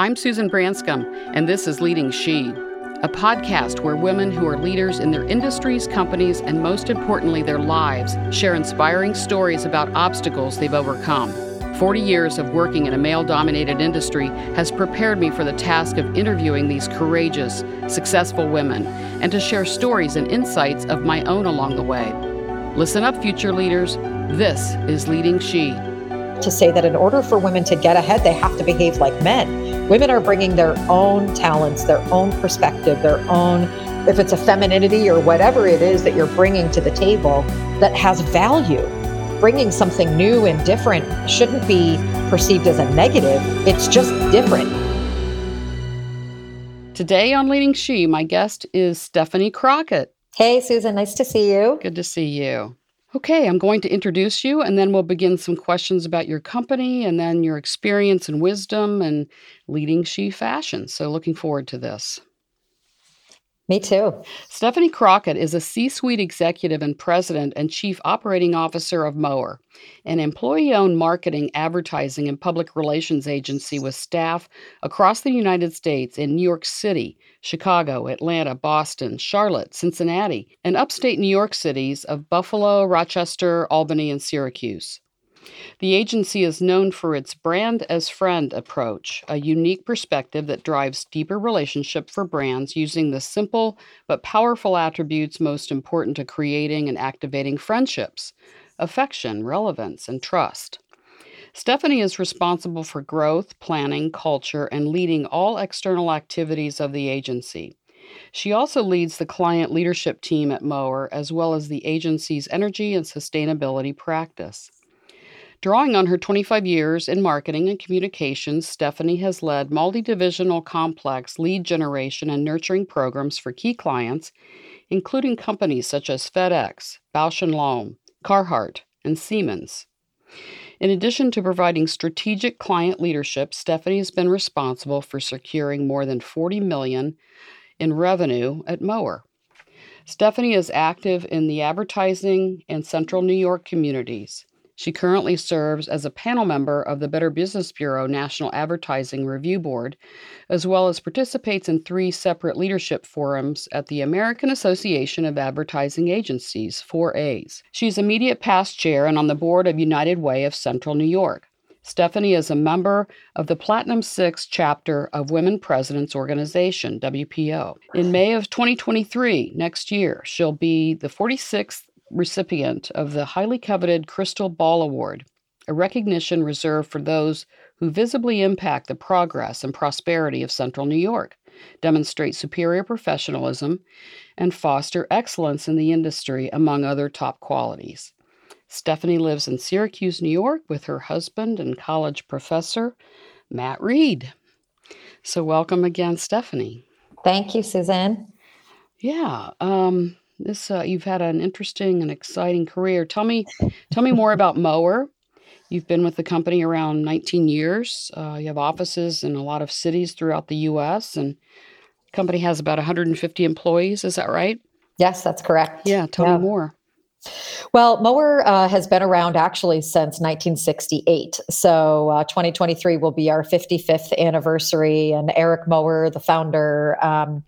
I'm Susan Branscombe, and this is Leading She, a podcast where women who are leaders in their industries, companies, and most importantly, their lives share inspiring stories about obstacles they've overcome. 40 years of working in a male dominated industry has prepared me for the task of interviewing these courageous, successful women and to share stories and insights of my own along the way. Listen up, future leaders. This is Leading She to say that in order for women to get ahead, they have to behave like men. Women are bringing their own talents, their own perspective, their own, if it's a femininity or whatever it is that you're bringing to the table that has value. Bringing something new and different shouldn't be perceived as a negative, it's just different. Today on Leading She, my guest is Stephanie Crockett. Hey, Susan, nice to see you. Good to see you. Okay, I'm going to introduce you and then we'll begin some questions about your company and then your experience and wisdom and leading She Fashion. So, looking forward to this. Me too. Stephanie Crockett is a C suite executive and president and chief operating officer of Mower, an employee owned marketing, advertising, and public relations agency with staff across the United States in New York City, Chicago, Atlanta, Boston, Charlotte, Cincinnati, and upstate New York cities of Buffalo, Rochester, Albany, and Syracuse. The agency is known for its brand as friend approach, a unique perspective that drives deeper relationship for brands using the simple but powerful attributes most important to creating and activating friendships affection, relevance, and trust. Stephanie is responsible for growth, planning, culture, and leading all external activities of the agency. She also leads the client leadership team at Mower, as well as the agency's energy and sustainability practice. Drawing on her 25 years in marketing and communications, Stephanie has led multi divisional complex lead generation and nurturing programs for key clients, including companies such as FedEx, Bausch & Lomb, Carhartt, and Siemens. In addition to providing strategic client leadership, Stephanie has been responsible for securing more than 40 million in revenue at Mower. Stephanie is active in the advertising and central New York communities. She currently serves as a panel member of the Better Business Bureau National Advertising Review Board, as well as participates in three separate leadership forums at the American Association of Advertising Agencies, 4As. She's immediate past chair and on the board of United Way of Central New York. Stephanie is a member of the Platinum Six chapter of Women Presidents Organization, WPO. In May of 2023, next year, she'll be the 46th recipient of the highly coveted Crystal Ball Award, a recognition reserved for those who visibly impact the progress and prosperity of Central New York, demonstrate superior professionalism, and foster excellence in the industry, among other top qualities. Stephanie lives in Syracuse, New York, with her husband and college professor, Matt Reed. So, welcome again, Stephanie. Thank you, Suzanne. Yeah. Um, this uh, you've had an interesting and exciting career. Tell me, tell me more about Mower. You've been with the company around 19 years. Uh, you have offices in a lot of cities throughout the U.S. and the company has about 150 employees. Is that right? Yes, that's correct. Yeah, tell yeah. me more. Well, Mower uh, has been around actually since 1968. So uh, 2023 will be our 55th anniversary. And Eric Mower, the founder, um,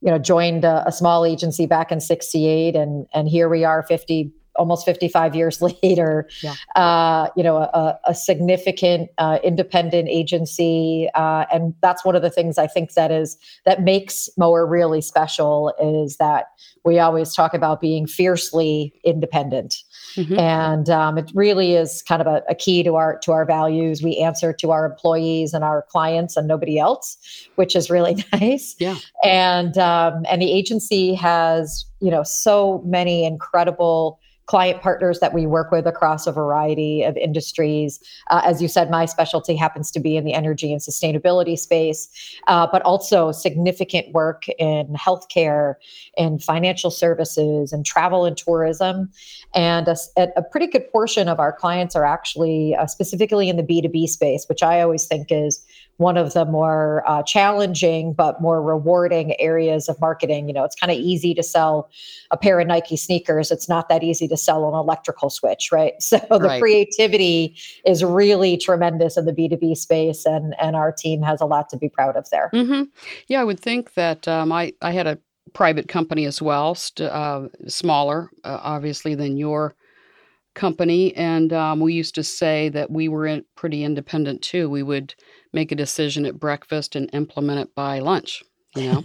you know joined a, a, small agency back in 68 and and here we are 50 almost 55 years later yeah. uh, you know a, a significant uh, independent agency uh, and that's one of the things i think that is that makes mower really special is that we always talk about being fiercely independent Mm-hmm. And um, it really is kind of a, a, key to our to our values. We answer to our employees and our clients and nobody else, which is really nice. Yeah. And um, and the agency has you know so many incredible client partners that we work with across a variety of industries. Uh, as you said, my specialty happens to be in the energy and sustainability space, uh, but also significant work in healthcare, in financial services, and travel and tourism. And a, a pretty good portion of our clients are actually uh, specifically in the B2B space, which I always think is one of the more uh, challenging but more rewarding areas of marketing. You know, it's kind of easy to sell a pair of Nike sneakers. It's not that easy to sell an electrical switch, right? So the right. creativity is really tremendous in the B2B space, and, and our team has a lot to be proud of there. Mm-hmm. Yeah, I would think that um, I, I had a private company as well, st- uh, smaller, uh, obviously, than your company. And um, we used to say that we were in, pretty independent too. We would make a decision at breakfast and implement it by lunch, you know?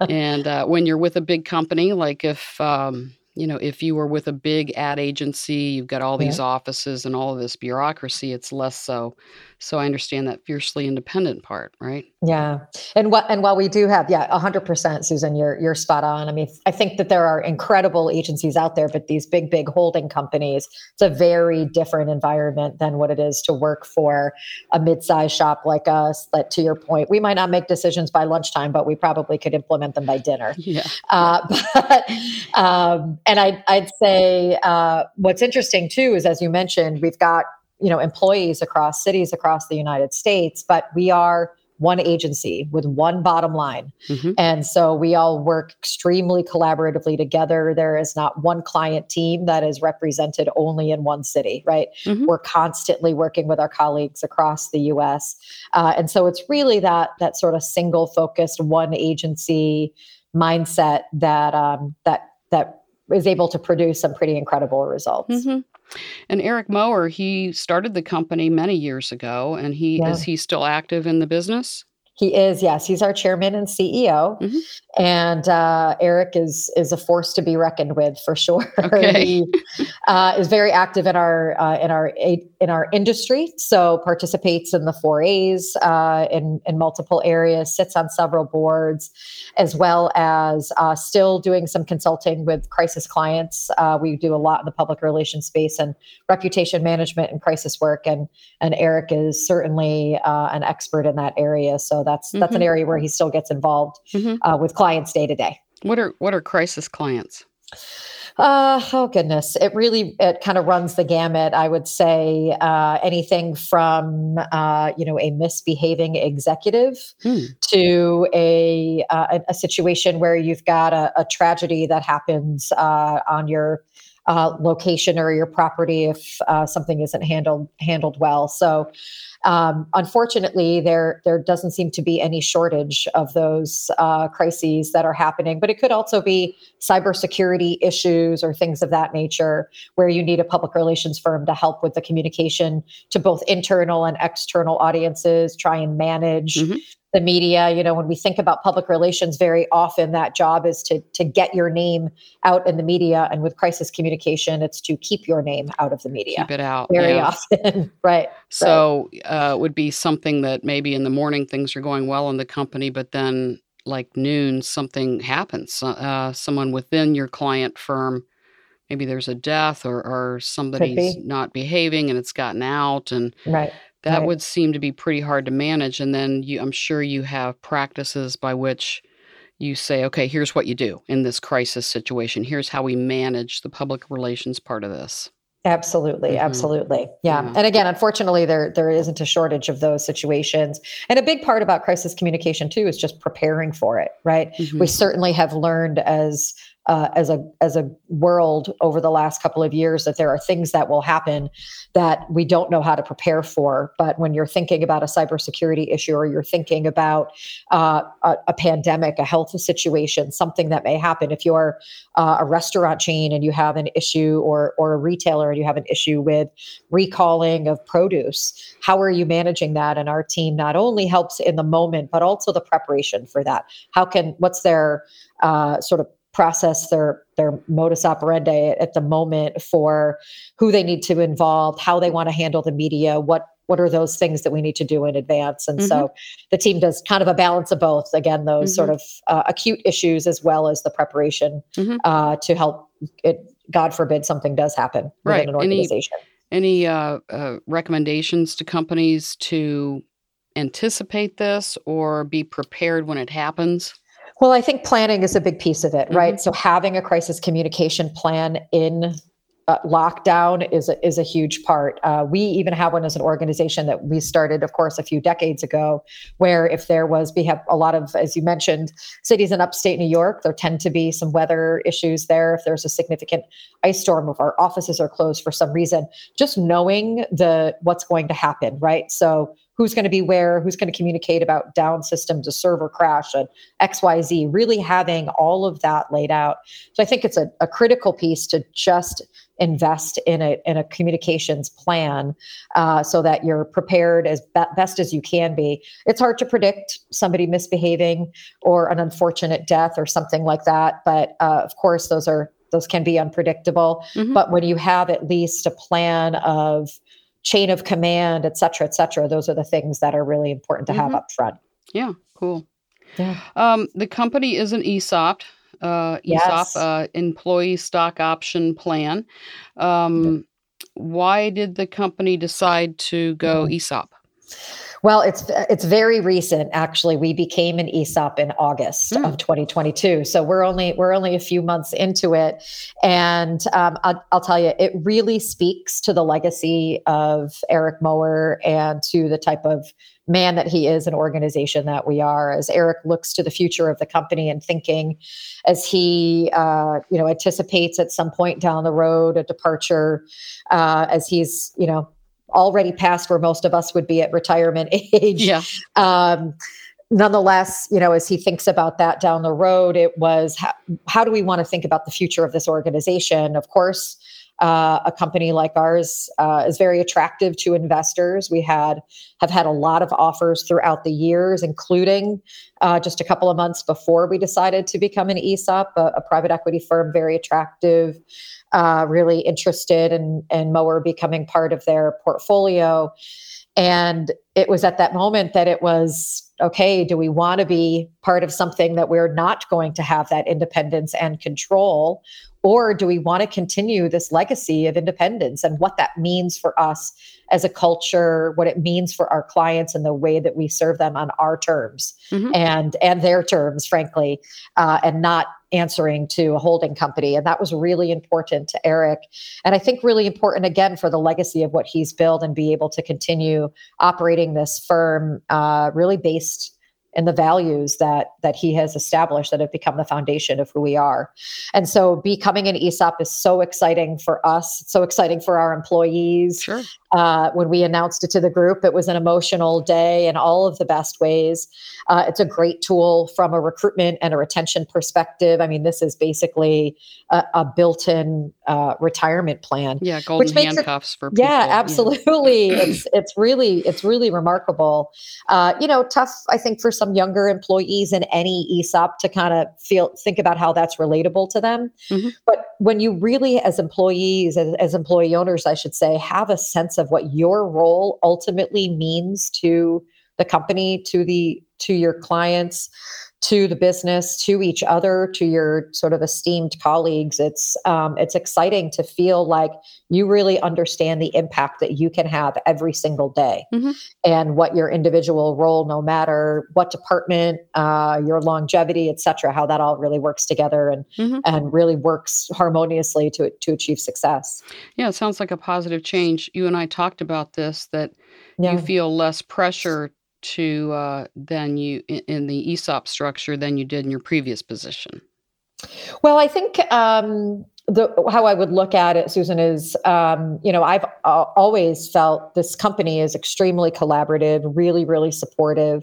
and uh, when you're with a big company, like if, um, you know, if you were with a big ad agency, you've got all these yeah. offices and all of this bureaucracy, it's less so. So I understand that fiercely independent part, right? Yeah. And what and while we do have, yeah, hundred percent, Susan, you're you're spot on. I mean, I think that there are incredible agencies out there, but these big, big holding companies, it's a very different environment than what it is to work for a mid-sized shop like us. That to your point, we might not make decisions by lunchtime, but we probably could implement them by dinner. Yeah. Uh, but um, and I'd I'd say uh, what's interesting too is as you mentioned, we've got you know employees across cities across the United States, but we are one agency with one bottom line. Mm-hmm. And so we all work extremely collaboratively together. There is not one client team that is represented only in one city, right? Mm-hmm. We're constantly working with our colleagues across the US. Uh, and so it's really that that sort of single focused one agency mindset that um, that that is able to produce some pretty incredible results. Mm-hmm. And Eric Mower, he started the company many years ago, and he yeah. is he still active in the business? He is, yes. He's our chairman and CEO, mm-hmm. and uh, Eric is is a force to be reckoned with for sure. Okay. he uh, is very active in our uh, in our in our industry, so participates in the four A's uh, in in multiple areas, sits on several boards, as well as uh, still doing some consulting with crisis clients. Uh, we do a lot in the public relations space and reputation management and crisis work, and and Eric is certainly an expert in that area. So that's mm-hmm. that's an mm-hmm. area where he still gets involved mm-hmm. uh, with clients day to day. What are what are crisis clients? Uh, oh goodness, it really it kind of runs the gamut. I would say uh, anything from uh, you know a misbehaving executive hmm. to a, uh, a situation where you've got a, a tragedy that happens uh, on your uh, location or your property if uh, something isn't handled handled well. So um, unfortunately, there there doesn't seem to be any shortage of those uh, crises that are happening. But it could also be cybersecurity issues or things of that nature, where you need a public relations firm to help with the communication to both internal and external audiences, try and manage. Mm-hmm the media you know when we think about public relations very often that job is to to get your name out in the media and with crisis communication it's to keep your name out of the media keep it out very yeah. often right so right. Uh, would be something that maybe in the morning things are going well in the company but then like noon something happens uh, someone within your client firm maybe there's a death or, or somebody's not behaving and it's gotten out and right that right. would seem to be pretty hard to manage. And then you, I'm sure you have practices by which you say, okay, here's what you do in this crisis situation. Here's how we manage the public relations part of this. Absolutely, mm-hmm. absolutely. Yeah. yeah. And again, unfortunately there there isn't a shortage of those situations. And a big part about crisis communication too is just preparing for it, right? Mm-hmm. We certainly have learned as uh, as a as a world over the last couple of years that there are things that will happen that we don't know how to prepare for. But when you're thinking about a cybersecurity issue or you're thinking about uh, a, a, pandemic, a health situation, something that may happen, if you're uh, a restaurant chain and you have an issue, or or a retailer and you have an issue with recalling of produce, how are you managing that? And our team not only helps in the moment, but also the preparation for that. How can what's their uh, sort of process their their modus operandi at the moment for who they need to involve, how they want to handle the media, what what are those things that we need to do in advance and mm-hmm. so the team does kind of a balance of both again those mm-hmm. sort of uh, acute issues as well as the preparation mm-hmm. uh, to help it god forbid something does happen right. within an organization any, any uh, uh recommendations to companies to anticipate this or be prepared when it happens well, I think planning is a big piece of it, right? Mm-hmm. So having a crisis communication plan in uh, lockdown is a, is a huge part. Uh, we even have one as an organization that we started, of course, a few decades ago, where if there was, we have a lot of, as you mentioned, cities in upstate New York. There tend to be some weather issues there. If there's a significant ice storm, if our offices are closed for some reason, just knowing the what's going to happen, right? So who's going to be where, who's going to communicate about down systems, a server crash, and XYZ, really having all of that laid out. So I think it's a, a critical piece to just invest in a, in a communications plan uh, so that you're prepared as be- best as you can be. It's hard to predict somebody misbehaving or an unfortunate death or something like that. But uh, of course, those are those can be unpredictable. Mm-hmm. But when you have at least a plan of chain of command, et cetera, et cetera. Those are the things that are really important to mm-hmm. have up front. Yeah, cool. Yeah. Um, the company is an ESOP, uh, ESOP, yes. uh, employee stock option plan. Um, Why did the company decide to go mm-hmm. ESOP? Well, it's it's very recent. Actually, we became an ESOP in August mm. of 2022, so we're only we're only a few months into it, and um, I'll, I'll, tell you, it really speaks to the legacy of Eric Mower and to the type of man that he is, an organization that we are. As Eric looks to the future of the company and thinking, as he uh, you know anticipates at some point down the road a departure, uh, as he's you know already past where most of us would be at retirement age. Yeah. Um, nonetheless, you know, as he thinks about that down the road, it was how, how do we want to think about the future of this organization? Of course, uh, a company like ours uh, is very attractive to investors. We had have had a lot of offers throughout the years, including uh, just a couple of months before we decided to become an ESOP, a, a private equity firm, very attractive uh, really interested in, in Mower becoming part of their portfolio. And it was at that moment that it was okay, do we want to be part of something that we're not going to have that independence and control? Or do we want to continue this legacy of independence and what that means for us as a culture, what it means for our clients and the way that we serve them on our terms mm-hmm. and and their terms, frankly, uh, and not answering to a holding company. And that was really important to Eric. And I think really important again for the legacy of what he's built and be able to continue operating this firm uh, really based and the values that that he has established that have become the foundation of who we are. And so becoming an ESOP is so exciting for us, it's so exciting for our employees. Sure. Uh, when we announced it to the group, it was an emotional day in all of the best ways. Uh, it's a great tool from a recruitment and a retention perspective. I mean, this is basically a, a built-in uh, retirement plan. Yeah, golden handcuffs it, for people. Yeah, absolutely. it's it's really it's really remarkable. Uh, you know, tough I think for some younger employees in any ESOP to kind of feel think about how that's relatable to them. Mm-hmm. But when you really, as employees, as, as employee owners, I should say, have a sense of what your role ultimately means to the company, to the to your clients, to the business, to each other, to your sort of esteemed colleagues. It's um, it's exciting to feel like you really understand the impact that you can have every single day, mm-hmm. and what your individual role, no matter what department, uh, your longevity, et cetera, how that all really works together and mm-hmm. and really works harmoniously to to achieve success. Yeah, it sounds like a positive change. You and I talked about this that yeah. you feel less pressure to uh, than you in, the ESOP structure than you did in your previous position? Well, I think um, the how I would look at it, Susan, is um, you know I've uh, always felt this company is extremely collaborative, really, really supportive,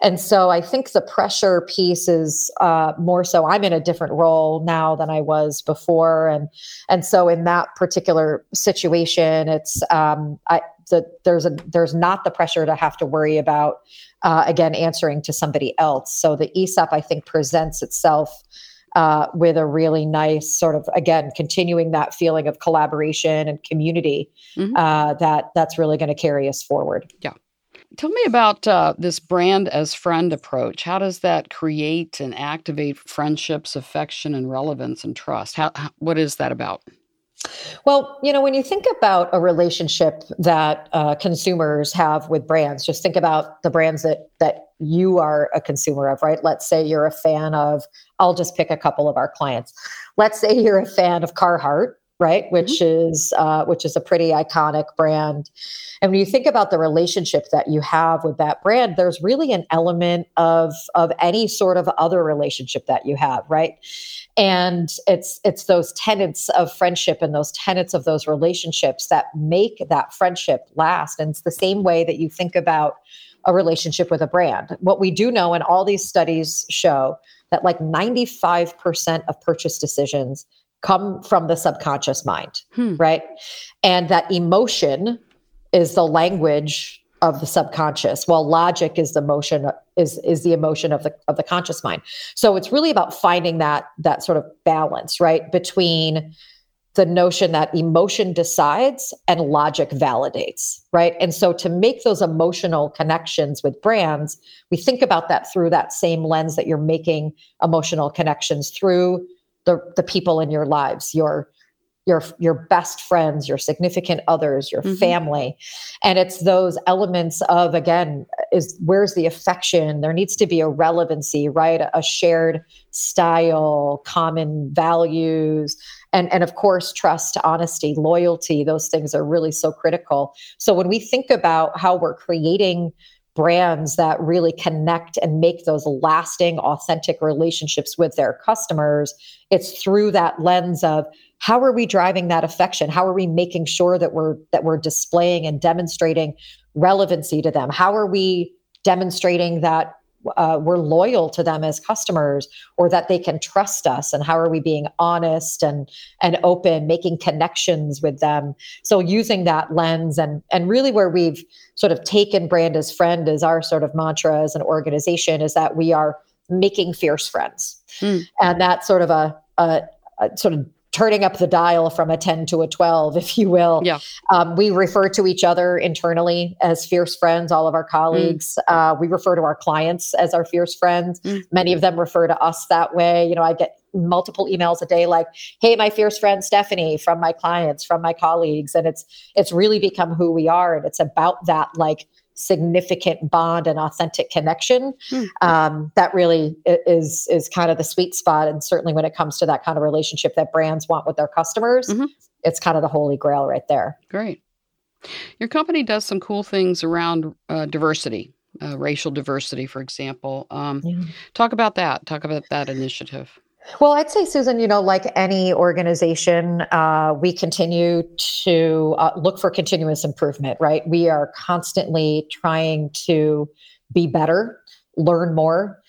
and so I think the pressure piece is uh, more so. I'm in a different role now than I was before, and and so in that particular situation, it's um, I, the, there's a there's not the pressure to have to worry about uh, again answering to somebody else. So the ESOP I think presents itself uh, with a really nice sort of again continuing that feeling of collaboration and community mm-hmm. uh, that that's really going to carry us forward. Yeah. Tell me about uh, this brand as friend approach. How does that create and activate friendships, affection, and relevance and trust? How, how what is that about? Well, you know, when you think about a relationship that uh, consumers have with brands, just think about the brands that that you are a consumer of, right? Let's say you're a fan of. I'll just pick a couple of our clients. Let's say you're a fan of Carhartt, right? Which mm-hmm. is uh, which is a pretty iconic brand. And when you think about the relationship that you have with that brand, there's really an element of of any sort of other relationship that you have, right? And it's it's those tenets of friendship and those tenets of those relationships that make that friendship last. And it's the same way that you think about a relationship with a brand. What we do know, and all these studies show, that like 95% of purchase decisions come from the subconscious mind, hmm. right? And that emotion is the language of the subconscious while logic is the motion is is the emotion of the of the conscious mind so it's really about finding that that sort of balance right between the notion that emotion decides and logic validates, right? And so to make those emotional connections with brands, we think about that through that same lens that you're making emotional connections through the, the people in your lives, your your your best friends your significant others your mm-hmm. family. And it's those elements of again is where's the affection? There needs to be a relevancy right? A shared style common values and and of course trust honesty loyalty. Those things are really so critical. So when we think about how we're creating brands that really connect and make those lasting authentic relationships with their customers it's through that lens of how are we driving that affection? How are we making sure that we're that we're displaying and demonstrating relevancy to them? How are we demonstrating that uh, we're loyal to them as customers or that they can trust us? And how are we being honest and and open making connections with them? So using that lens and and really where we've sort of taken brand as friend as our sort of mantra as an organization is that we are making fierce friends mm. and that's sort of a, a, a sort of turning up the dial from a 10 to a 12, if you will. Yeah. Um, we refer to each other internally as fierce friends, all of our colleagues. Mm. Uh, we refer to our clients as our fierce friends. Mm. Many of them refer to us that way. You know, I get multiple emails a day like hey my fierce friend stephanie from my clients from my colleagues and it's it's really become who we are and it's about that like significant bond and authentic connection mm. um, that really is is kind of the sweet spot and certainly when it comes to that kind of relationship that brands want with their customers mm-hmm. it's kind of the holy grail right there great your company does some cool things around uh, diversity uh, racial diversity for example um, yeah. talk about that talk about that initiative well, I'd say, Susan, you know, like any organization, uh, we continue to uh, look for continuous improvement, right? We are constantly trying to be better, learn more.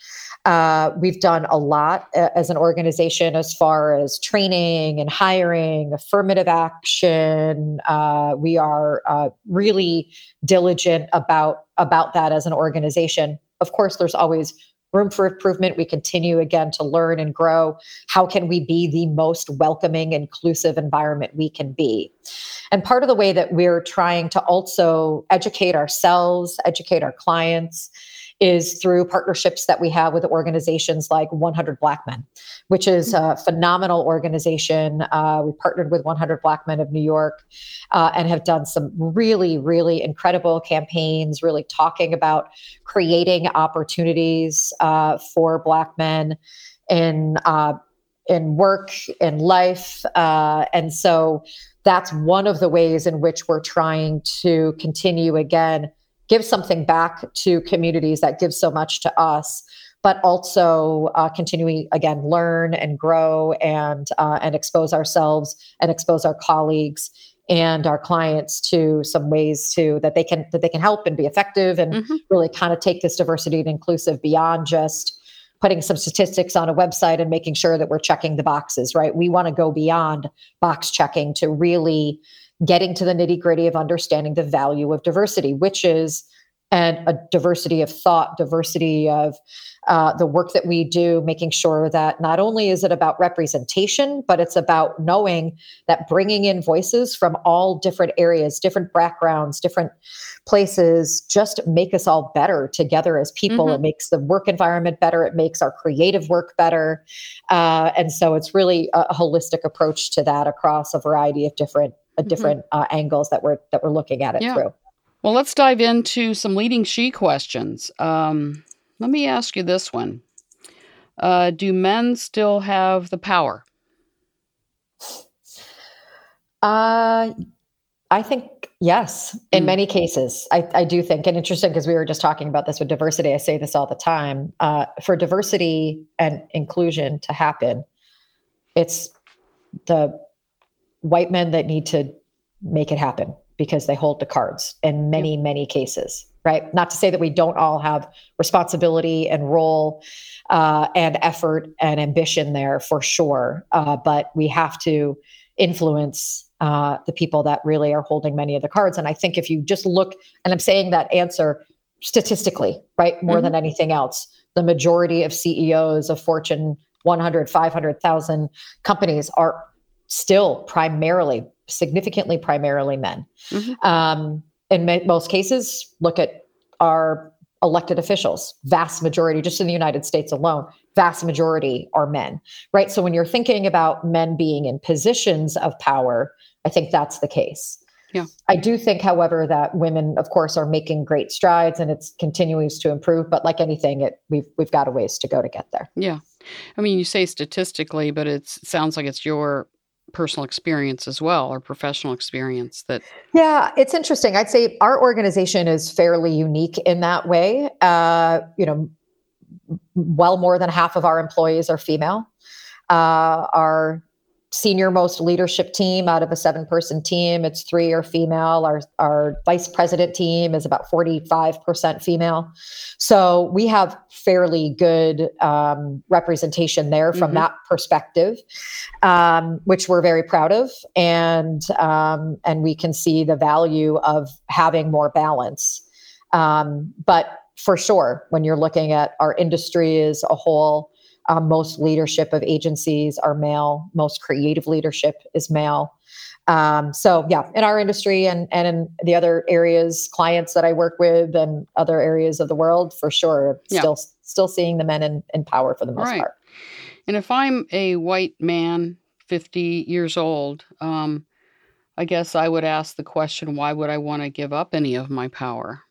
Uh, we've done a lot uh, as an organization as far as training and hiring, affirmative action. Uh, we are uh, really diligent about about that as an organization. Of course, there's always room for improvement. We continue again to learn and grow. How can we be the most welcoming, inclusive environment we can be? And part of the way that we're trying to also educate ourselves, educate our clients, is through partnerships that we have with organizations like 100 Black Men, which is a phenomenal organization. Uh, we partnered with 100 Black Men of New York uh, and have done some really, really incredible campaigns, really talking about creating opportunities uh, for Black men in uh, in work, in life, uh, and so that's one of the ways in which we're trying to continue again give something back to communities that give so much to us but also uh, continuing again learn and grow and uh, and expose ourselves and expose our colleagues and our clients to some ways to that they can that they can help and be effective and mm-hmm. really kind of take this diversity and inclusive beyond just putting some statistics on a website and making sure that we're checking the boxes right we want to go beyond box checking to really getting to the nitty gritty of understanding the value of diversity, which is and a diversity of thought, diversity of uh, the work that we do, making sure that not only is it about representation, but it's about knowing that bringing in voices from all different areas, different backgrounds, different places, just make us all better together as people. Mm-hmm. It makes the work environment better. It makes our creative work better, uh, and so it's really a holistic approach to that across a variety of different mm-hmm. different uh, angles that we're that we're looking at it yeah. through. Well, let's dive into some leading she questions. Um, let me ask you this one: uh, Do men still have the power? Uh, I think yes, in mm. many cases. I, I, do think, and interesting because we were just talking about this with diversity. I say this all the time. Uh, for diversity and inclusion to happen, it's the white men that need to make it happen because they hold the cards in many, many cases, right? Not to say that we don't all have responsibility and role uh, and effort and ambition there for sure, uh, but we have to influence uh, the people that really are holding many of the cards. And I think if you just look, and I'm saying that answer statistically, right, more mm-hmm. than anything else, the majority of CEOs of Fortune 100, 500,000 companies are still primarily, significantly primarily men. Mm-hmm. Um, in ma- most cases, look at our elected officials, vast majority, just in the United States alone, vast majority are men, right? So when you're thinking about men being in positions of power, I think that's the case. Yeah. I do think, however, that women, of course, are making great strides and it's continues to improve. But like anything, it we've we've got a ways to go to get there. Yeah. I mean, you say statistically, but it sounds like it's your personal experience as well or professional experience that yeah it's interesting i'd say our organization is fairly unique in that way uh, you know well more than half of our employees are female uh, our senior most leadership team out of a seven person team. It's three are female. Our our vice president team is about 45% female. So we have fairly good um, representation there from mm-hmm. that perspective um, which we're very proud of. And um, and we can see the value of having more balance. Um, but for sure when you're looking at our industry as a whole um, most leadership of agencies are male. Most creative leadership is male. Um, so yeah, in our industry and and in the other areas, clients that I work with and other areas of the world, for sure, yeah. still still seeing the men in, in power for the most right. part. And if I'm a white man, fifty years old, um, I guess I would ask the question: Why would I want to give up any of my power?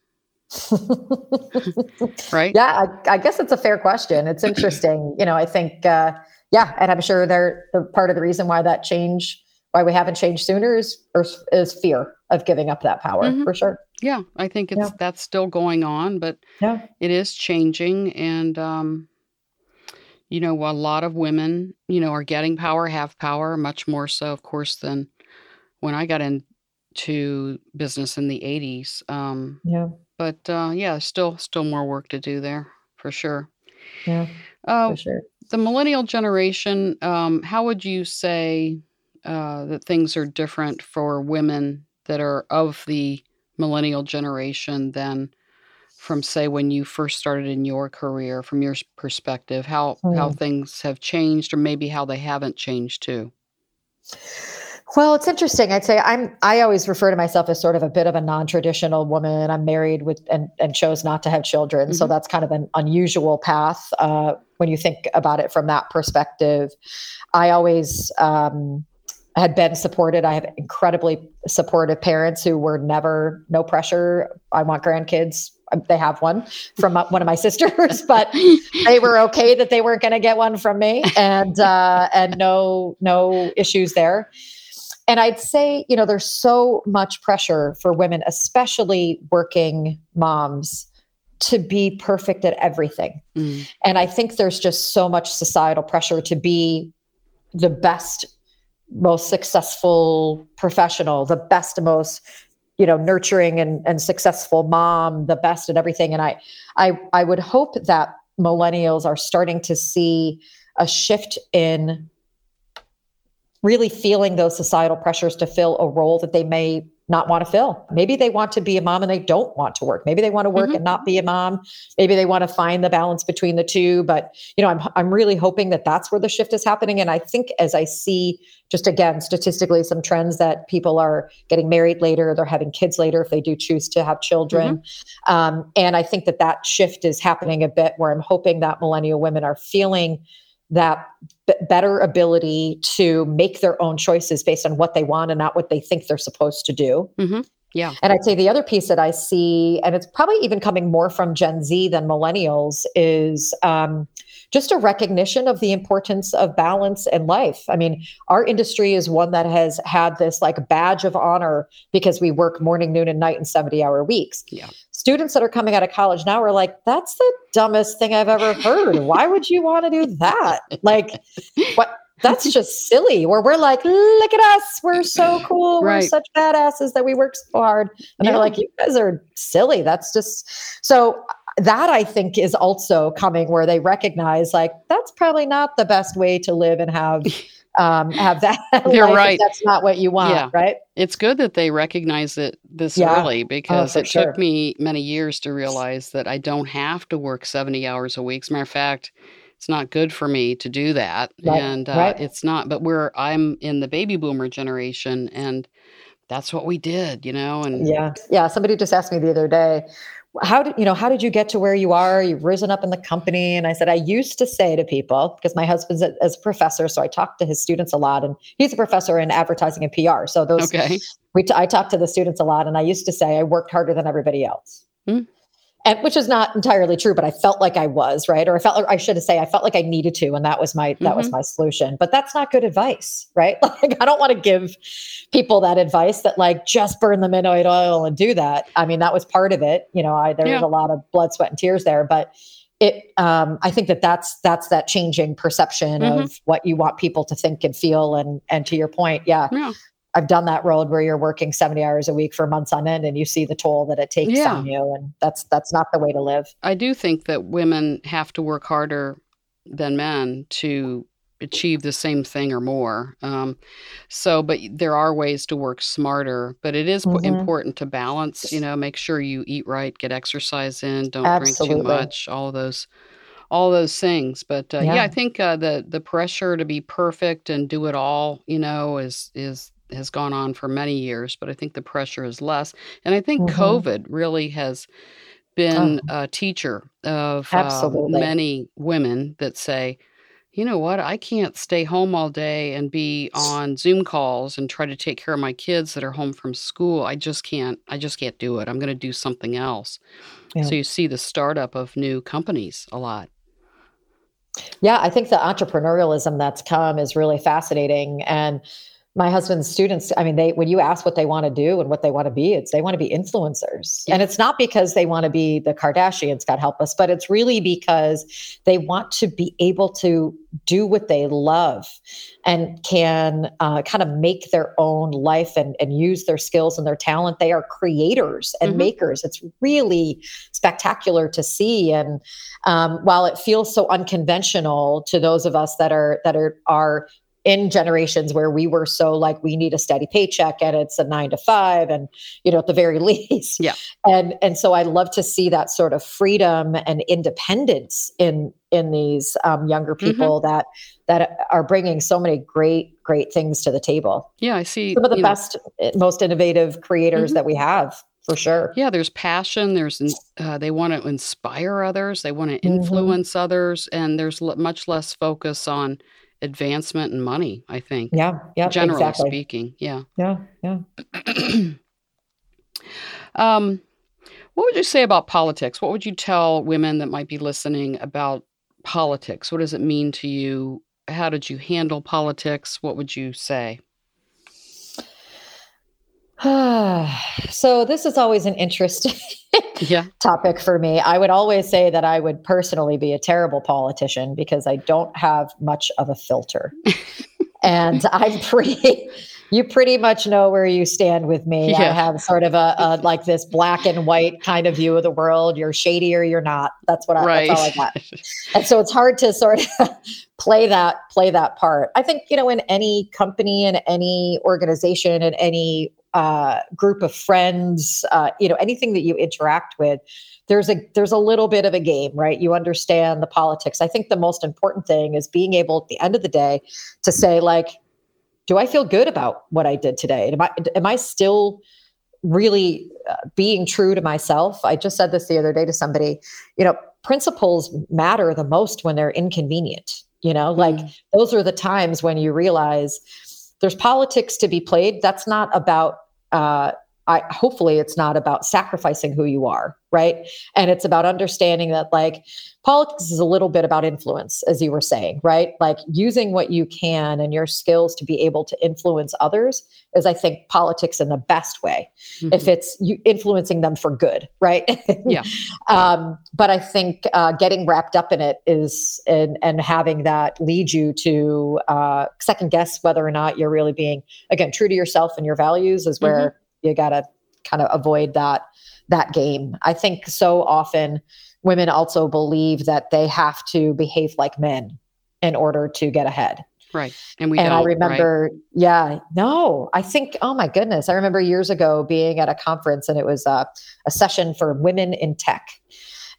Right? Yeah, I, I, guess it's a fair question. It's interesting. you know, I think, uh, yeah, and I'm sure they're the part of the reason why that change, why we haven't changed sooner is is fear of giving up that power mm-hmm. for sure. Yeah, I think it's yeah. that's still going on, but yeah. it is changing, and um, you know, a lot of women, you know, are getting power, have power, much more so, of course, than when I got into business in the '80s. Um, yeah but uh, yeah, still still more work to do there for sure. Yeah, uh, for sure. The millennial generation, um, how would you say uh, that things are different for women that are of the millennial generation than from say when you first started in your career from your perspective how mm. how things have changed or maybe how they haven't changed too well, it's interesting. I'd say I'm I always refer to myself as sort of a bit of a non-traditional woman. I'm married with and and chose not to have children. Mm-hmm. So that's kind of an unusual path uh, when you think about it from that perspective. I always um, had been supported. I have incredibly supportive parents who were never no pressure. I want grandkids. Um, they have one from one of my sisters, but they were okay that they weren't going to get one from me, and uh, and no no issues there. And I'd say, you know, there's so much pressure for women, especially working moms, to be perfect at everything. Mm. And I think there's just so much societal pressure to be the best, most successful professional, the best, most you know nurturing and, and successful mom the best at everything and I, I i would hope that millennials are starting to see a shift in really feeling those societal pressures to fill a role that they may not want to fill. Maybe they want to be a mom and they don't want to work. Maybe they want to work mm-hmm. and not be a mom. Maybe they want to find the balance between the two. But you know, I'm I'm really hoping that that's where the shift is happening. And I think as I see just again statistically some trends that people are getting married later, they're having kids later if they do choose to have children. Mm-hmm. Um, and I think that that shift is happening a bit where I'm hoping that millennial women are feeling that b- better ability to make their own choices based on what they want and not what they think they're supposed to do. Mm-hmm. Yeah. And I'd say the other piece that I see, and it's probably even coming more from Gen Z than millennials, is um, just a recognition of the importance of balance in life. I mean, our industry is one that has had this like badge of honor because we work morning, noon, and night in 70 hour weeks. Yeah. Students that are coming out of college now are like, that's the dumbest thing I've ever heard. Why would you want to do that? Like, what? That's just silly. Where we're like, look at us, we're so cool, Right. we're such badasses that we work so hard, and Yeah. they're like, you guys are silly. That's just so. That I think is also coming where they recognize like that's probably not the best way to live and have um have that. You're right. That's not what you want, Yeah. right? It's good that they recognize it this Yeah. early because for it sure. took me many years to realize that I don't have to work 70 hours a week. As a matter of fact, it's not good for me to do that. Right, And uh, right. it's not, but we're, I'm in the baby boomer generation and that's what we did, you know? And Yeah. Yeah. Somebody just asked me the other day, how did you know how did you get to where you are? You've risen up in the company. And i said i used to say to people because my husband's a, is a professor so i talk to his students a lot. And he's a professor in advertising and pr so those okay. we t- I talk to the students a lot, and I used to say I worked harder than everybody else, Mm. And which is not entirely true, but I felt like I was right, or I felt like I should say I felt like I needed to, and that was my that was Mhm. my solution. But that's not good advice, right? Like I don't want to give people that advice that like just burn the midnight oil and do that. I mean, that was part of it. You know, I there was a lot of blood, sweat, and tears there, but. It, um, I think that that's that's that changing perception Mhm. of what you want people to think and feel, and and to your point, yeah, Yeah. I've done that road where you're working 70 hours a week for months on end and you see the toll that it takes Yeah. on you. And that's that's not the way to live. I do think that women have to work harder than men to achieve the same thing or more. Um, so, but there are ways to work smarter. But it is Mhm. important to balance. You know, make sure you eat right, get exercise in, don't drink too much. All of those, all those things. But uh, yeah. Yeah. I think uh, the the pressure to be perfect and do it all, you know, is is has gone on for many years. But I think the pressure is less. And I think Mhm. COVID really has been a teacher of uh, many women that say, you know what, I can't stay home all day and be on Zoom calls and try to take care of my kids that are home from school. I just can't. I just can't do it. I'm going to do something else. Yeah. So you see the startup of new companies a lot. Yeah, I think the entrepreneurialism that's come is really fascinating. And my husband's students, I mean, they when you ask what they want to do and what they want to be, it's they want to be influencers. Yeah. And it's not because they want to be the Kardashians, God help us, but it's really because they want to be able to do what they love and can uh, kind of make their own life and, and use their skills and their talent. They are creators and Mhm. makers. It's really spectacular to see. And um, while it feels so unconventional to those of us that are that are are in generations where we were so like we need a steady paycheck and it's a nine to five and you know at the very least Yeah. and and so i love to see that sort of freedom and independence in in these um, younger Mm-hmm. people that that are bringing so many great great things to the table Yeah, I see. some of the you know, best eh, most innovative creators Mhm. that we have for sure Yeah, there's passion. There's uh, they want to inspire others. They want to Mhm. influence others, and there's l- much less focus on advancement and money. I think, yeah yeah generally exactly speaking. Yeah. yeah yeah um, what would you say about politics? What would you tell women that might be listening about politics? What does it mean to you? How did you handle politics? What would you say? so this is always an interesting Yeah. topic for me. I would always say that I would personally be a terrible politician because I don't have much of a filter. and I'm pretty you pretty much know where you stand with me. I have sort of a, a like this black and white kind of view of the world. You're shady or you're not. That's what I right. that's all I got. And so it's hard to sort of play that play that part. I think you know in any company in any organization in any uh, group of friends, uh, you know anything that you interact with, there's a there's a little bit of a game, right? You understand the politics. I think the most important thing is being able at the end of the day to say like, do I feel good about what I did today? Am I am I still really uh, being true to myself? I just said this the other day to somebody. You know, principles matter the most when they're inconvenient. You know, like Mm. those are the times when you realize there's politics to be played. That's not about uh, I hopefully it's not about sacrificing who you are, right? And it's about understanding that like politics is a little bit about influence, as you were saying, right? Like using what you can and your skills to be able to influence others is, I think, politics in the best way. Mm-hmm. If it's you influencing them for good, right? Yeah. um, but I think uh, getting wrapped up in it is, and and having that lead you to uh, second guess whether or not you're really being again true to yourself and your values is where mm-hmm. you got to kind of avoid that that game. I think so often women also believe that they have to behave like men in order to get ahead. Right. And we and I remember, right? yeah, no, I think, oh my goodness. I remember years ago being at a conference and it was a, a session for women in tech.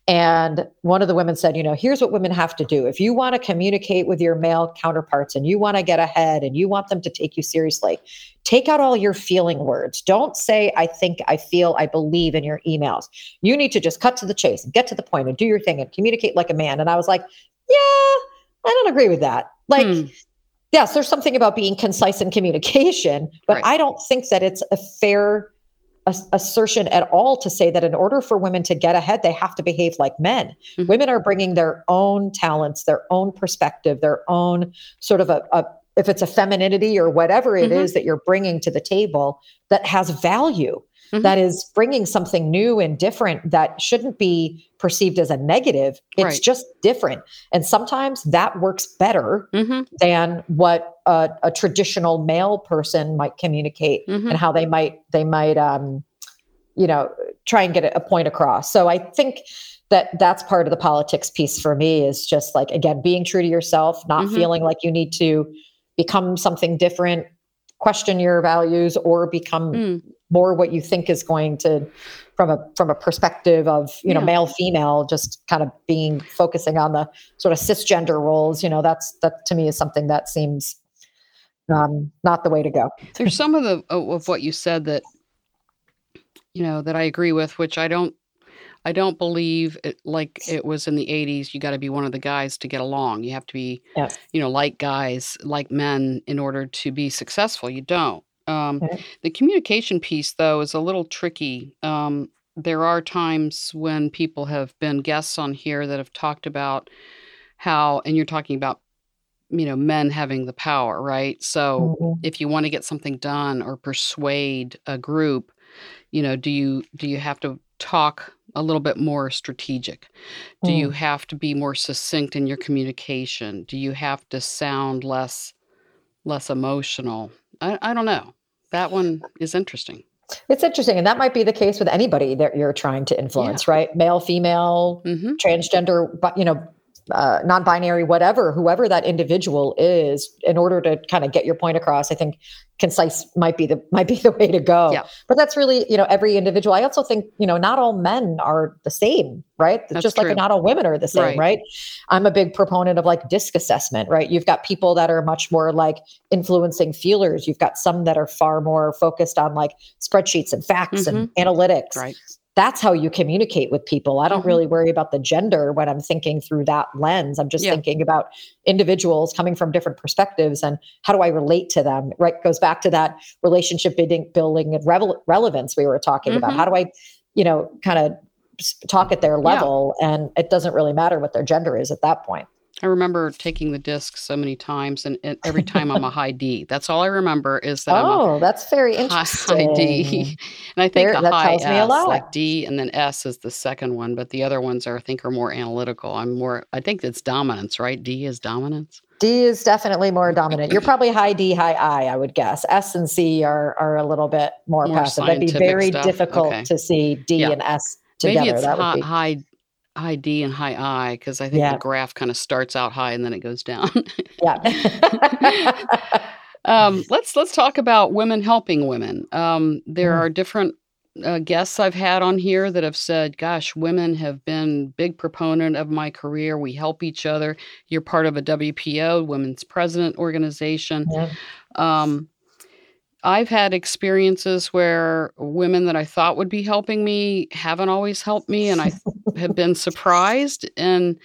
And one of the women said, you know, here's what women have to do. If you want to communicate with your male counterparts and you want to get ahead and you want them to take you seriously, take out all your feeling words. Don't say, I think, I feel, I believe in your emails. You need to just cut to the chase and get to the point and do your thing and communicate like a man. And I was like, yeah, I don't agree with that. Like, hmm. yes, there's something about being concise in communication, but right. I don't think that it's a fair assertion at all to say that in order for women to get ahead, they have to behave like men. Mm-hmm. Women are bringing their own talents, their own perspective, their own sort of a, a if it's a femininity or whatever it mm-hmm. is that you're bringing to the table that has value. Mm-hmm. That is bringing something new and different that shouldn't be perceived as a negative. It's right. just different. And sometimes that works better mm-hmm. than what a, a, traditional male person might communicate mm-hmm. and how they might, they might, um, you know, try and get a point across. So I think that that's part of the politics piece for me is just like, again, being true to yourself, not mm-hmm. feeling like you need to become something different, question your values, or become mm more what you think is going to from a from a perspective of you know yeah. male female just kind of being focusing on the sort of cisgender roles you know that's that to me is something that seems um, not the way to go there's some of the of what you said that you know that i agree with which i don't i don't believe it, like it was in the 80s you got to be one of the guys to get along you have to be yeah. you know like guys like men in order to be successful you don't um, Okay. the communication piece, though, is a little tricky. Um, there are times when people have been guests on here that have talked about how, and you're talking about, you know, men having the power, right? So Mhm. if you want to get something done or persuade a group, you know, do you do you have to talk a little bit more strategic? Do you mm. have to be more succinct in your communication? Do you have to sound less less emotional? I, I don't know. That one is interesting. It's interesting. And that might be the case with anybody that you're trying to influence, yeah. right? Male, female, mm-hmm. transgender, but you know, uh, non-binary, whatever, whoever that individual is, in order to kind of get your point across, I think concise might be the might be the way to go. Yeah. But that's really, you know, every individual. I also think, you know, not all men are the same, right? That's Just true. like not all women are the same, right. right? I'm a big proponent of like disc assessment, right? You've got people that are much more like influencing feelers. You've got some that are far more focused on like spreadsheets and facts mm-hmm. and analytics. Right that's how you communicate with people. I don't mm-hmm. really worry about the gender when I'm thinking through that lens. I'm just yeah. thinking about individuals coming from different perspectives and how do I relate to them? Right goes back to that relationship building, building and revel- relevance we were talking mm-hmm. about. How do I, you know, kind of talk at their level? Yeah. And it doesn't really matter what their gender is at that point. I remember taking the disc so many times, and, and every time I'm a high D. That's all I remember is that oh, that's very interesting. High, D, and I think there, a high S, like D, and then S is the second one, but the other ones are I think are more analytical. I'm more. I think it's dominance, right? D is dominance. D is definitely more dominant. You're probably high D, high I, I would guess. S and C are are a little bit more, more passive. That'd be very stuff. difficult okay. to see D yeah. and S together. Maybe it's high, high high D and high I because I think yeah. the graph kind of starts out high and then it goes down. yeah. um, let's let's talk about women helping women. Um, there mm. are different uh, guests I've had on here that have said, "Gosh, women have been big proponent of my career. We help each other. You're part of a WPO, Women's President Organization." Yeah. Um, I've had experiences where women that I thought would be helping me haven't always helped me, and I have been surprised. And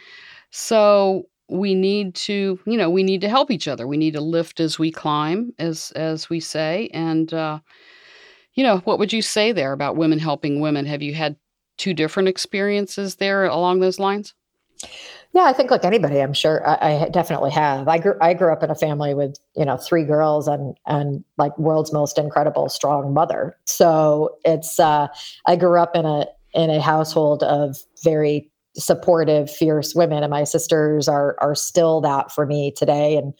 so we need to, you know, we need to help each other. We need to lift as we climb, as as we say. And uh, you know, what would you say there about women helping women? Have you had two different experiences there along those lines? Yeah, I think like anybody, I'm sure I, I, definitely have. I grew I grew up in a family with you know three girls and and like world's most incredible strong mother. So it's uh, I grew up in a in a household of very supportive, fierce women, and my sisters are are still that for me today. And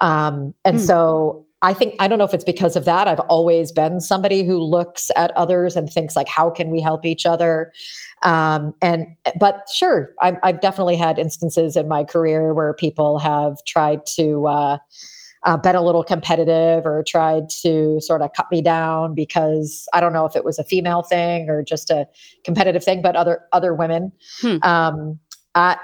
um, and mm. so I think I don't know if it's because of that. I've always been somebody who looks at others and thinks like, how can we help each other? Um, and but sure, I've, I've, definitely had instances in my career where people have tried to uh, uh, been a little competitive or tried to sort of cut me down because I don't know if it was a female thing or just a competitive thing, but other other women. Hmm. Um, I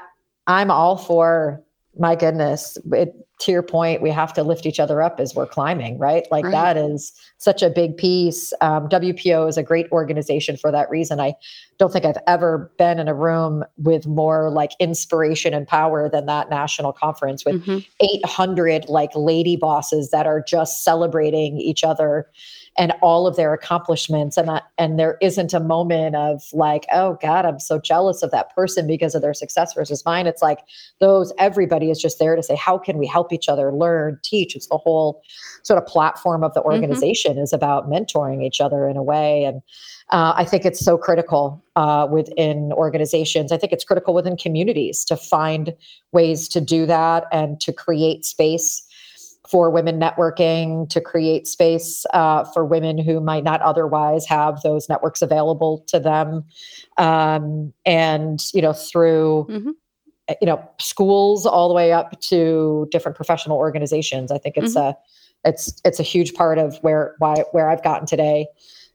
I'm all for my goodness. It, to your point, we have to lift each other up as we're climbing, right? Like right. that is such a big piece. Um, WPO is a great organization for that reason. I don't think I've ever been in a room with more like inspiration and power than that national conference with mm-hmm. 800 like lady bosses that are just celebrating each other and all of their accomplishments and that and there isn't a moment of like oh god i'm so jealous of that person because of their success versus mine it's like those everybody is just there to say how can we help each other learn teach it's the whole sort of platform of the mm-hmm. organization mm-hmm. is about mentoring each other in a way and uh, I think it's so critical uh, within organizations. I think it's critical within communities to find ways to do that and to create space for women networking to create space uh, for women who might not otherwise have those networks available to them um, and you know through mm-hmm. you know schools all the way up to different professional organizations i think it's mm-hmm. a it's it's a huge part of where why where i've gotten today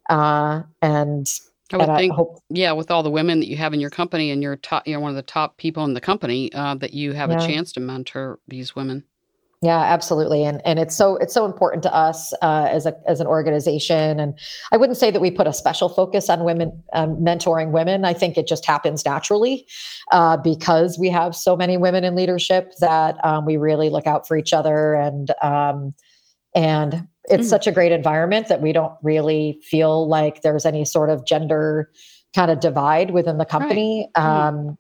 uh, and I would think, I hope, yeah, with all the women that you have in your company and you're top, you know, one of the top people in the company, uh, that you have yeah. a chance to mentor these women. Yeah, absolutely, and and it's so it's so important to us uh, as a as an organization. And I wouldn't say that we put a special focus on women um, mentoring women. I think it just happens naturally uh, because we have so many women in leadership that um, we really look out for each other, and um, and it's mm. such a great environment that we don't really feel like there's any sort of gender kind of divide within the company. Right. Mm.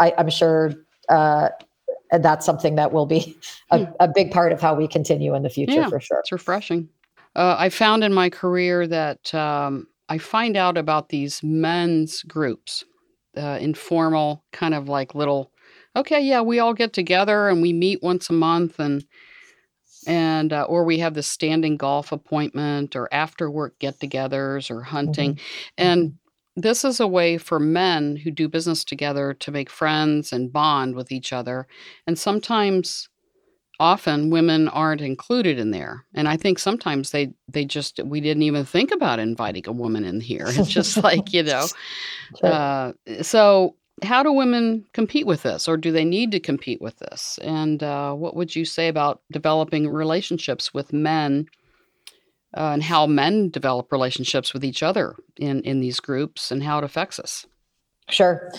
I, am sure. Uh, and that's something that will be a, hmm. a, big part of how we continue in the future yeah, for sure. It's refreshing. Uh, I found in my career that um, I find out about these men's groups, uh, informal, kind of like little, okay, yeah, we all get together and we meet once a month and and uh, or we have the standing golf appointment or after work get-togethers or hunting mm-hmm. and mm-hmm this is a way for men who do business together to make friends and bond with each other. And sometimes often women aren't included in there and i think sometimes they they just we didn't even think about inviting a woman in here it's just like you know sure. uh, so how do women compete with this or do they need to compete with this and uh, what would you say about developing relationships with men uh, and how men develop relationships with each other in in these groups and how it affects us. Sure.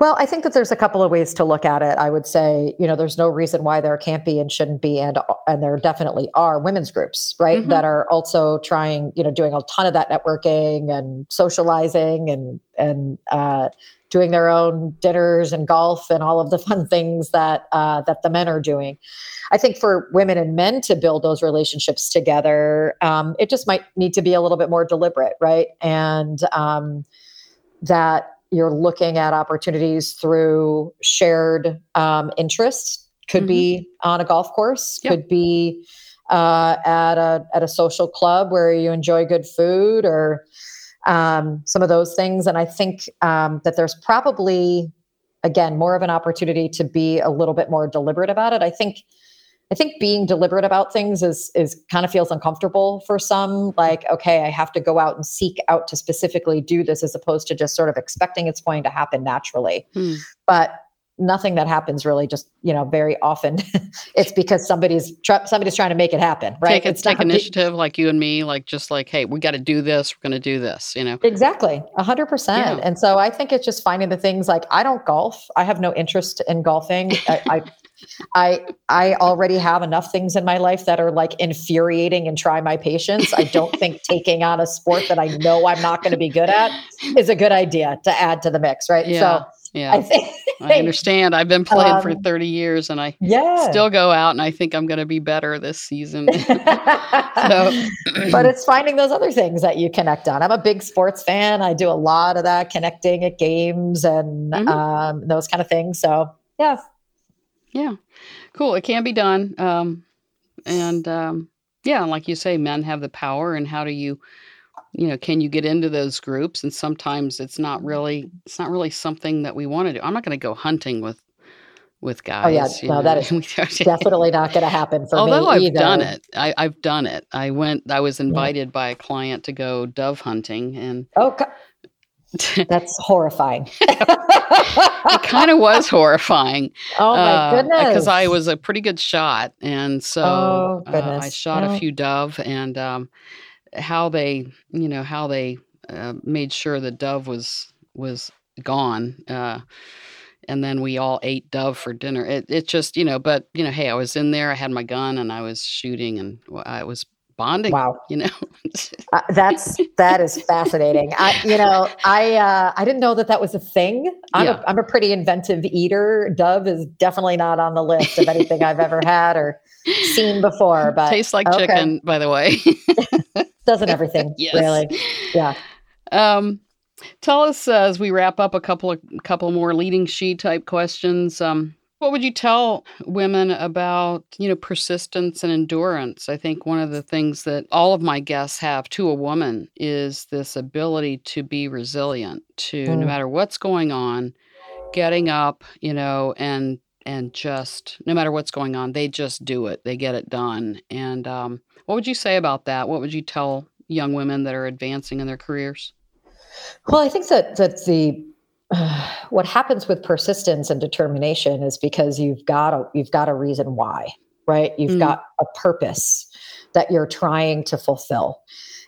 Well, I think that there's a couple of ways to look at it. I would say, you know, there's no reason why there can't be and shouldn't be, and and there definitely are women's groups, right, mm-hmm. that are also trying, you know, doing a ton of that networking and socializing and and uh, doing their own dinners and golf and all of the fun things that uh, that the men are doing. I think for women and men to build those relationships together, um, it just might need to be a little bit more deliberate, right? And um, that you're looking at opportunities through shared um, interests. Could mm-hmm. be on a golf course. Yep. Could be uh, at a at a social club where you enjoy good food or um, some of those things. And I think um, that there's probably, again, more of an opportunity to be a little bit more deliberate about it. I think. I think being deliberate about things is is kind of feels uncomfortable for some. Like, okay, I have to go out and seek out to specifically do this, as opposed to just sort of expecting it's going to happen naturally. Hmm. But nothing that happens really just you know very often it's because somebody's tr- somebody's trying to make it happen right take, it's take initiative be- like you and me like just like hey we got to do this we're going to do this you know exactly 100% yeah. and so i think it's just finding the things like i don't golf i have no interest in golfing I, I I I already have enough things in my life that are like infuriating and try my patience. I don't think taking on a sport that I know I'm not going to be good at is a good idea to add to the mix, right? Yeah. So Yeah. I, think I understand. I've been playing um, for 30 years and I yeah. still go out and I think I'm going to be better this season. so, but it's finding those other things that you connect on. I'm a big sports fan. I do a lot of that connecting at games and Mhm. um, those kind of things. So yeah, yeah, cool. It can be done. Um, and um, yeah, like you say, men have the power. And how do you, you know, can you get into those groups? And sometimes it's not really, it's not really something that we want to do. I'm not going to go hunting with, with guys. Oh, yeah. No, know. that is definitely not going to happen for me. Although me I've either. done it, I, I've done it. I went. I was invited by a client to go dove hunting, and Oh, co- that's horrifying. it kind of was horrifying. Oh my goodness! Because I was a pretty good shot, and so Oh, uh, I shot a few dove, and um, how they, you know, how they uh, made sure the dove was was gone. Uh, and then we all ate dove for dinner. It it just, you know, but you know, hey, I was in there. I had my gun, and I was shooting, and i was bonding. Wow, You know. uh, that's that is fascinating. I, you know, I uh, I didn't know that that was a thing. I'm Yeah. a, I'm a pretty inventive eater. Dove is definitely not on the list of anything I've ever had or seen before. But Tastes like okay. chicken, by the way. doesn't everything yes. really? Yeah. Um, tell us uh, as we wrap up a couple of couple more leading she type questions. Um, what would you tell women about you know persistence and endurance? I think one of the things that all of my guests have to a woman is this ability to be resilient to no Mm. matter what's going on, getting up, you know, and and just no matter what's going on, they just do it. They get it done. And um, what would you say about that? What would you tell young women that are advancing in their careers? Well, I think that that the uh, what happens with persistence and determination is because you've got a you've got a reason why, right? You've Mm. got a purpose that you're trying to fulfill.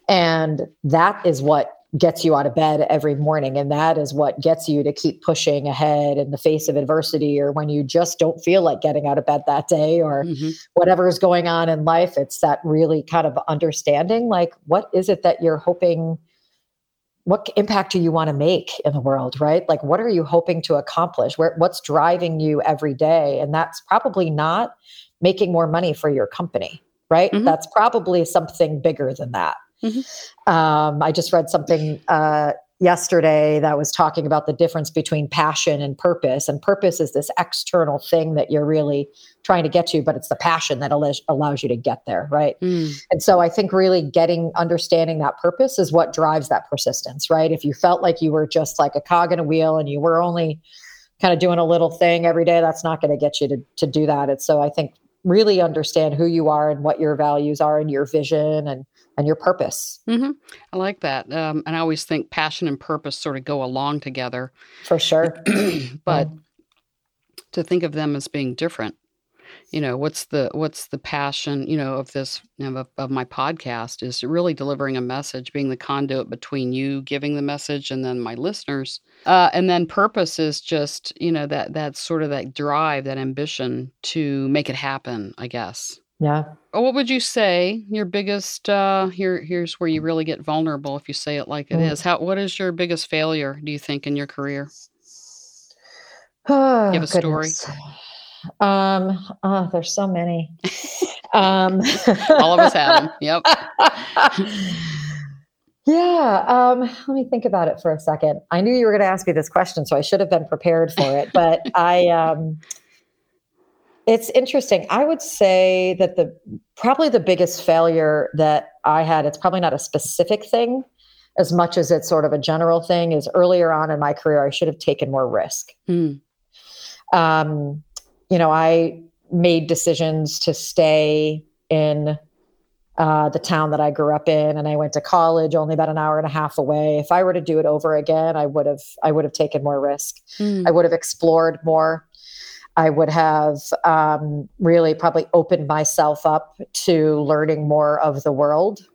And that is what gets you out of bed every morning. And that is what gets you to keep pushing ahead in the face of adversity or when you just don't feel like getting out of bed that day or Mhm. whatever is going on in life. It's that really kind of understanding like what is it that you're hoping what impact do you want to make in the world right? Like what are you hoping to accomplish? Where what's driving you every day? And that's probably not making more money for your company right? Mhm. that's probably something bigger than that um, i just read something uh, yesterday that was talking about the difference between passion and purpose and purpose is this external thing that you're really trying to get to but it's the passion that allows, allows you to get there right Mm. and so I think really getting understanding that purpose is what drives that persistence, right? If you felt like you were just like a cog in a wheel and you were only kind of doing a little thing every day, that's not going to get you to to do that. And so I think really understand who you are and what your values are and your vision and and your purpose hmm I like that. Um, and I always think passion and purpose sort of go along together, for sure. but to think of them as being different. You know, what's the what's the passion? You know, of this you know, of, of my podcast is really delivering a message, being the conduit between you giving the message and then my listeners. Uh, and then purpose is just you know that that sort of that drive, that ambition to make it happen. I guess. Yeah. What would you say your biggest uh here here's where you really get vulnerable if you say it like it Mm. is. How what is your biggest failure do you think in your career? Oh, Give a story. Um, oh, there's so many. um, All of us have them. Yep. yeah. Um, let me think about it for a second. I knew you were going to ask me this question, so I should have been prepared for it. But I, um, it's interesting. I would say that the probably the biggest failure that I had. It's probably not a specific thing, as much as it's sort of a general thing. Is earlier on in my career, I should have taken more risk Mm, um, you know, I made decisions to stay in uh, the town that I grew up in, and I went to college only about an hour and a half away. If I were to do it over again, I would have I would have taken more risk. mm, I would have explored more. I would have um, really probably opened myself up to learning more of the world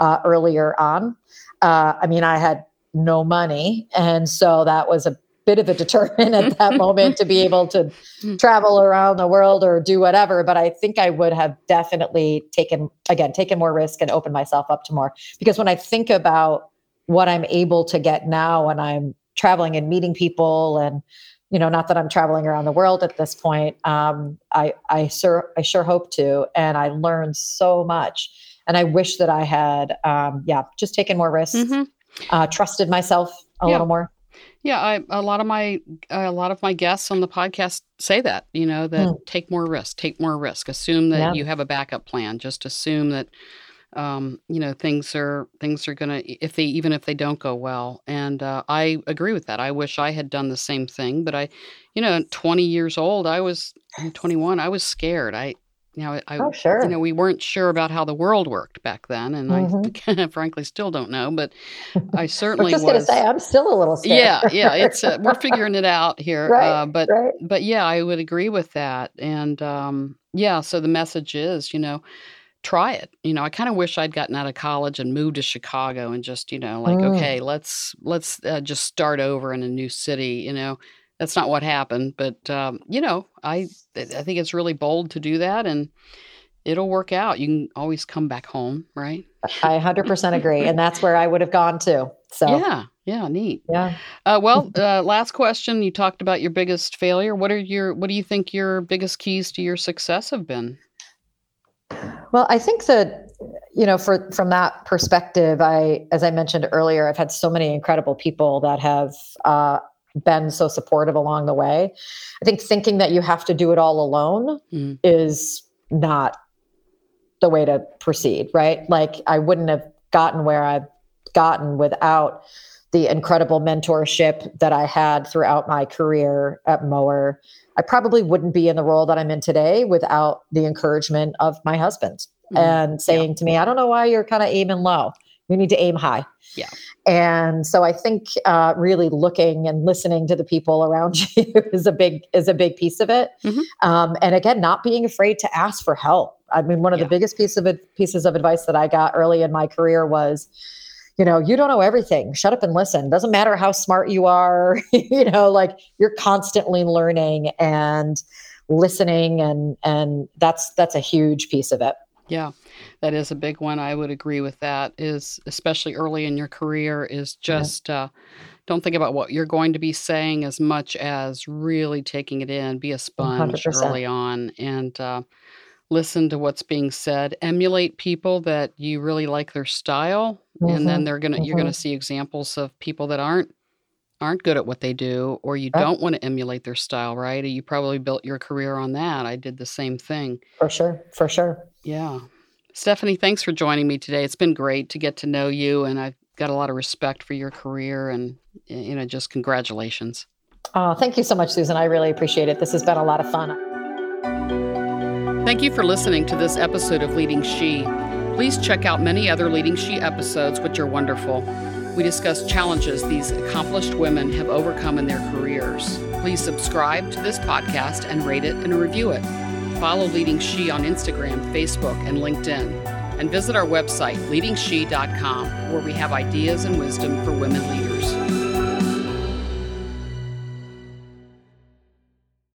uh, earlier on. Uh, I mean, I had no money, and so that was a bit of a deterrent at that moment to be able to travel around the world or do whatever. But I think I would have definitely taken, again, taken more risk and opened myself up to more. Because when I think about what I'm able to get now when I'm traveling and meeting people and you know not that i'm traveling around the world at this point um, i i sure i sure hope to and i learned so much and i wish that i had um, yeah just taken more risks mm-hmm. uh, trusted myself a yeah. little more yeah I, a lot of my a lot of my guests on the podcast say that you know that mm. take more risk take more risk assume that yeah. you have a backup plan just assume that um, you know things are things are gonna if they even if they don't go well and uh, i agree with that i wish i had done the same thing but i you know 20 years old i was I'm 21 i was scared i you know i oh, sure. you know we weren't sure about how the world worked back then and mm-hmm. i frankly still don't know but i certainly was gonna say i'm still a little scared yeah yeah it's uh, we're figuring it out here right, uh, but right. but yeah i would agree with that and um yeah so the message is you know try it. You know, I kind of wish I'd gotten out of college and moved to Chicago and just, you know, like, mm. okay, let's let's uh, just start over in a new city. You know, that's not what happened, but um, you know, I I think it's really bold to do that, and it'll work out. You can always come back home, right? I 100% agree, and that's where I would have gone too. So yeah, yeah, neat. Yeah. Uh, well, uh, last question. You talked about your biggest failure. What are your What do you think your biggest keys to your success have been? Well, I think that you know, for from that perspective, I, as I mentioned earlier, I've had so many incredible people that have uh, been so supportive along the way. I think thinking that you have to do it all alone mm. is not the way to proceed, right? Like I wouldn't have gotten where I've gotten without the incredible mentorship that I had throughout my career at Mower I probably wouldn't be in the role that I'm in today without the encouragement of my husband mm-hmm. and saying yeah. to me, I don't know why you're kind of aiming low. We need to aim high. Yeah. And so I think uh, really looking and listening to the people around you is a big is a big piece of it. Mm-hmm. Um, and again, not being afraid to ask for help. I mean, one of yeah. the biggest piece of it, pieces of advice that I got early in my career was, you know, you don't know everything. Shut up and listen. Doesn't matter how smart you are, you know, like you're constantly learning and listening and and that's that's a huge piece of it. Yeah. That is a big one. I would agree with that. Is especially early in your career is just yeah. uh don't think about what you're going to be saying as much as really taking it in. Be a sponge 100%. early on and uh listen to what's being said, emulate people that you really like their style, mm-hmm. and then mm-hmm, they're gonna mm-hmm. you're gonna mm-hmm. see examples of people that aren't aren't good at what they do, or you don't want to emulate their style, right? You probably built your career on that. I did the same thing. For sure, for sure. Yeah. Stephanie, thanks for joining me today. It's been great to get to know you, and I've got a lot of respect for your career, and you know, just congratulations. Oh, thank you so much, Susan. I really appreciate it. This has been a lot of fun. Thank you for listening to this episode of Leading She. Please check out many other Leading She episodes, which are wonderful. We discuss challenges these accomplished women have overcome in their careers. Please subscribe to this podcast and rate it and review it. Follow Leading She on Instagram, Facebook, and LinkedIn. And visit our website, leadingshe.com, where we have ideas and wisdom for women leaders.